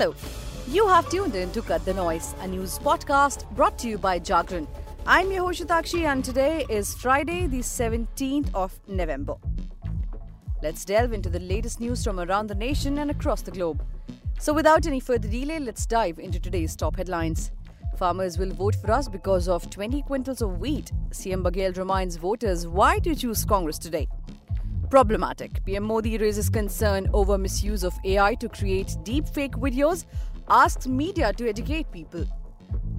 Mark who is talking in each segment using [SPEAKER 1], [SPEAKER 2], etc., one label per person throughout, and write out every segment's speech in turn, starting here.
[SPEAKER 1] Hello. You have tuned in to Cut the Noise, a news podcast brought to you by Jagran. I'm your host and today is Friday, the 17th of November. Let's delve into the latest news from around the nation and across the globe. So, without any further delay, let's dive into today's top headlines. Farmers will vote for us because of 20 quintals of wheat. CM Baghel reminds voters why to choose Congress today. Problematic. PM Modi raises concern over misuse of AI to create deep fake videos, asks media to educate people.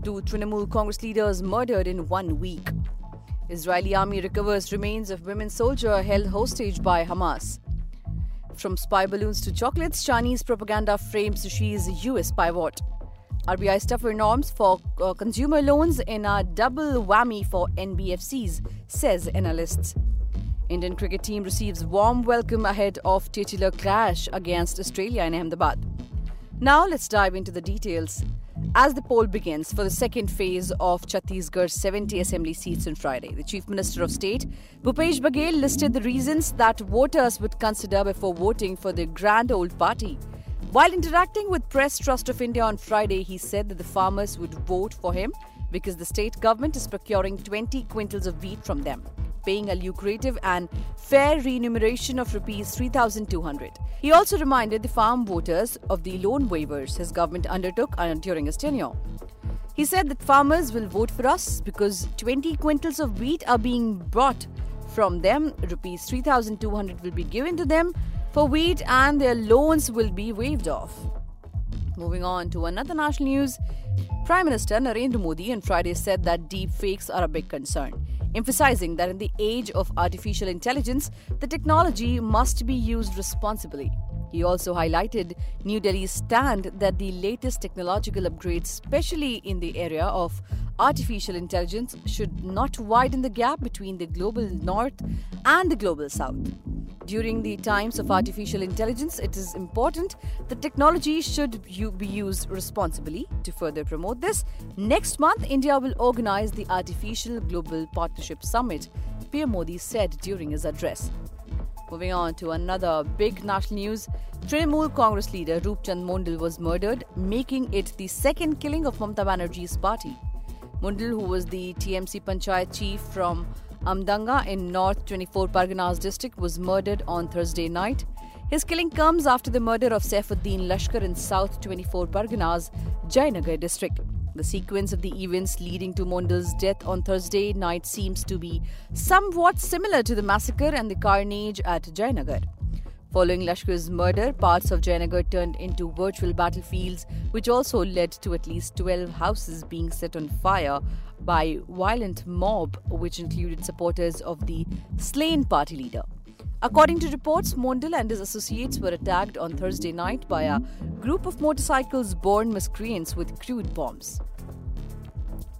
[SPEAKER 1] Two Trinamool Congress leaders murdered in one week. Israeli army recovers remains of women soldier held hostage by Hamas. From spy balloons to chocolates, Chinese propaganda frames Xi's US pivot. RBI tougher norms for uh, consumer loans in a double whammy for NBFCs, says analysts. Indian cricket team receives warm welcome ahead of titular clash against Australia in Ahmedabad. Now let's dive into the details. As the poll begins for the second phase of Chhattisgarh's 70 assembly seats on Friday, the Chief Minister of State, Bhupesh Baghel, listed the reasons that voters would consider before voting for the Grand Old Party. While interacting with Press Trust of India on Friday, he said that the farmers would vote for him because the state government is procuring 20 quintals of wheat from them, paying a lucrative and fair remuneration of rupees 3200. He also reminded the farm voters of the loan waivers his government undertook uh, during his tenure. He said that farmers will vote for us because 20 quintals of wheat are being brought from them, rupees 3200 will be given to them for wheat and their loans will be waived off. Moving on to another national news, Prime Minister Narendra Modi on Friday said that deep fakes are a big concern, emphasizing that in the age of artificial intelligence, the technology must be used responsibly. He also highlighted New Delhi's stand that the latest technological upgrades, especially in the area of artificial intelligence, should not widen the gap between the global north and the global south. During the times of artificial intelligence, it is important that technology should be used responsibly. To further promote this, next month India will organize the Artificial Global Partnership Summit, PM Modi said during his address. Moving on to another big national news, Trinamool Congress leader Roop Chand Mondal was murdered, making it the second killing of Mamata Banerjee's party. Mondal, who was the TMC Panchayat chief from Amdanga in North 24 Parganas district, was murdered on Thursday night. His killing comes after the murder of Saifuddin Lashkar in South 24 Parganas, Jayanagar district. The sequence of the events leading to Mondal's death on Thursday night seems to be somewhat similar to the massacre and the carnage at Jayanagar. Following Lashkar's murder, parts of Jayanagar turned into virtual battlefields, which also led to at least 12 houses being set on fire by violent mob, which included supporters of the slain party leader. According to reports, Mondal and his associates were attacked on Thursday night by a group of motorcycles borne miscreants with crude bombs.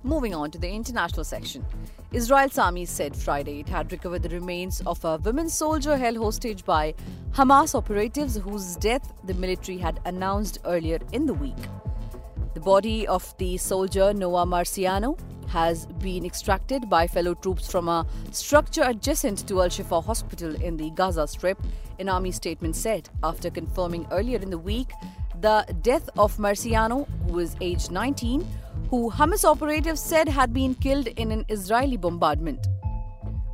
[SPEAKER 1] Moving on to the international section. Israel's army said Friday it had recovered the remains of a women soldier held hostage by Hamas operatives whose death the military had announced earlier in the week. The body of the soldier Noa Marciano has been extracted by fellow troops from a structure adjacent to Al Shifa Hospital in the Gaza Strip, an army statement said, after confirming earlier in the week the death of Marciano, who is aged 19, who Hamas operatives said had been killed in an Israeli bombardment.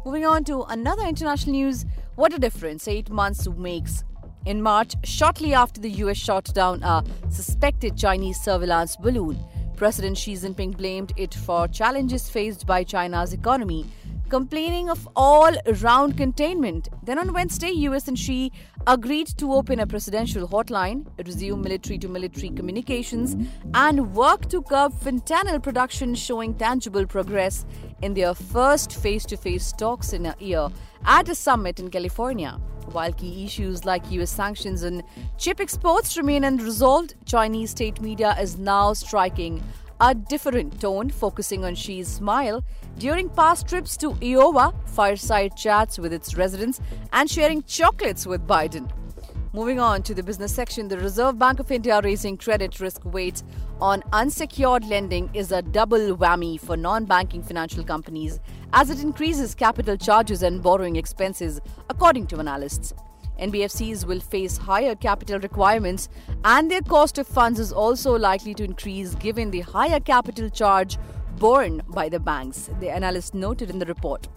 [SPEAKER 1] Moving on to another international news, what a difference eight months makes. In March, shortly after the US shot down a suspected Chinese surveillance balloon, President Xi Jinping blamed it for challenges faced by China's economy, complaining of all round containment. Then on Wednesday, US and Xi agreed to open a presidential hotline, resume military to military communications, and work to curb fentanyl production, showing tangible progress in their first face to face talks in a year at a summit in California. While key issues like US sanctions and chip exports remain unresolved, Chinese state media is now striking a different tone, focusing on Xi's smile during past trips to Iowa, fireside chats with its residents, and sharing chocolates with Biden. Moving on to the business section, the Reserve Bank of India raising credit risk weights on unsecured lending is a double whammy for non banking financial companies as it increases capital charges and borrowing expenses, according to analysts. NBFCs will face higher capital requirements and their cost of funds is also likely to increase given the higher capital charge borne by the banks, the analyst noted in the report.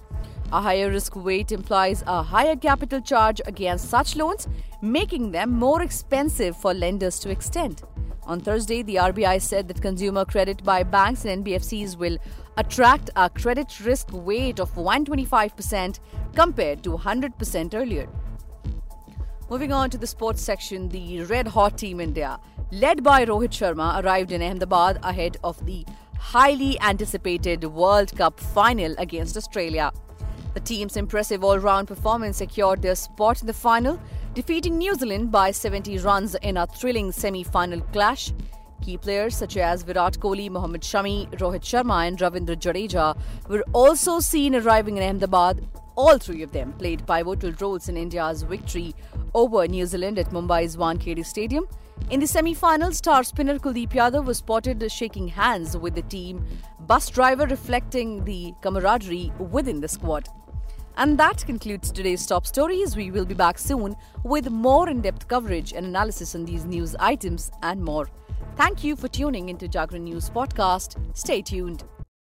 [SPEAKER 1] A higher risk weight implies a higher capital charge against such loans, making them more expensive for lenders to extend. On Thursday, the RBI said that consumer credit by banks and NBFCs will attract a credit risk weight of 125% compared to 100% earlier. Moving on to the sports section, the red hot team India, led by Rohit Sharma, arrived in Ahmedabad ahead of the highly anticipated World Cup final against Australia. The team's impressive all round performance secured their spot in the final, defeating New Zealand by 70 runs in a thrilling semi final clash. Key players such as Virat Kohli, Mohammad Shami, Rohit Sharma, and Ravindra Jadeja were also seen arriving in Ahmedabad. All three of them played pivotal roles in India's victory over New Zealand at Mumbai's Wankhede Stadium. In the semi-final, star spinner Kuldeep Yadav was spotted shaking hands with the team bus driver, reflecting the camaraderie within the squad. And that concludes today's top stories. We will be back soon with more in depth coverage and analysis on these news items and more. Thank you for tuning into Jagran News Podcast. Stay tuned.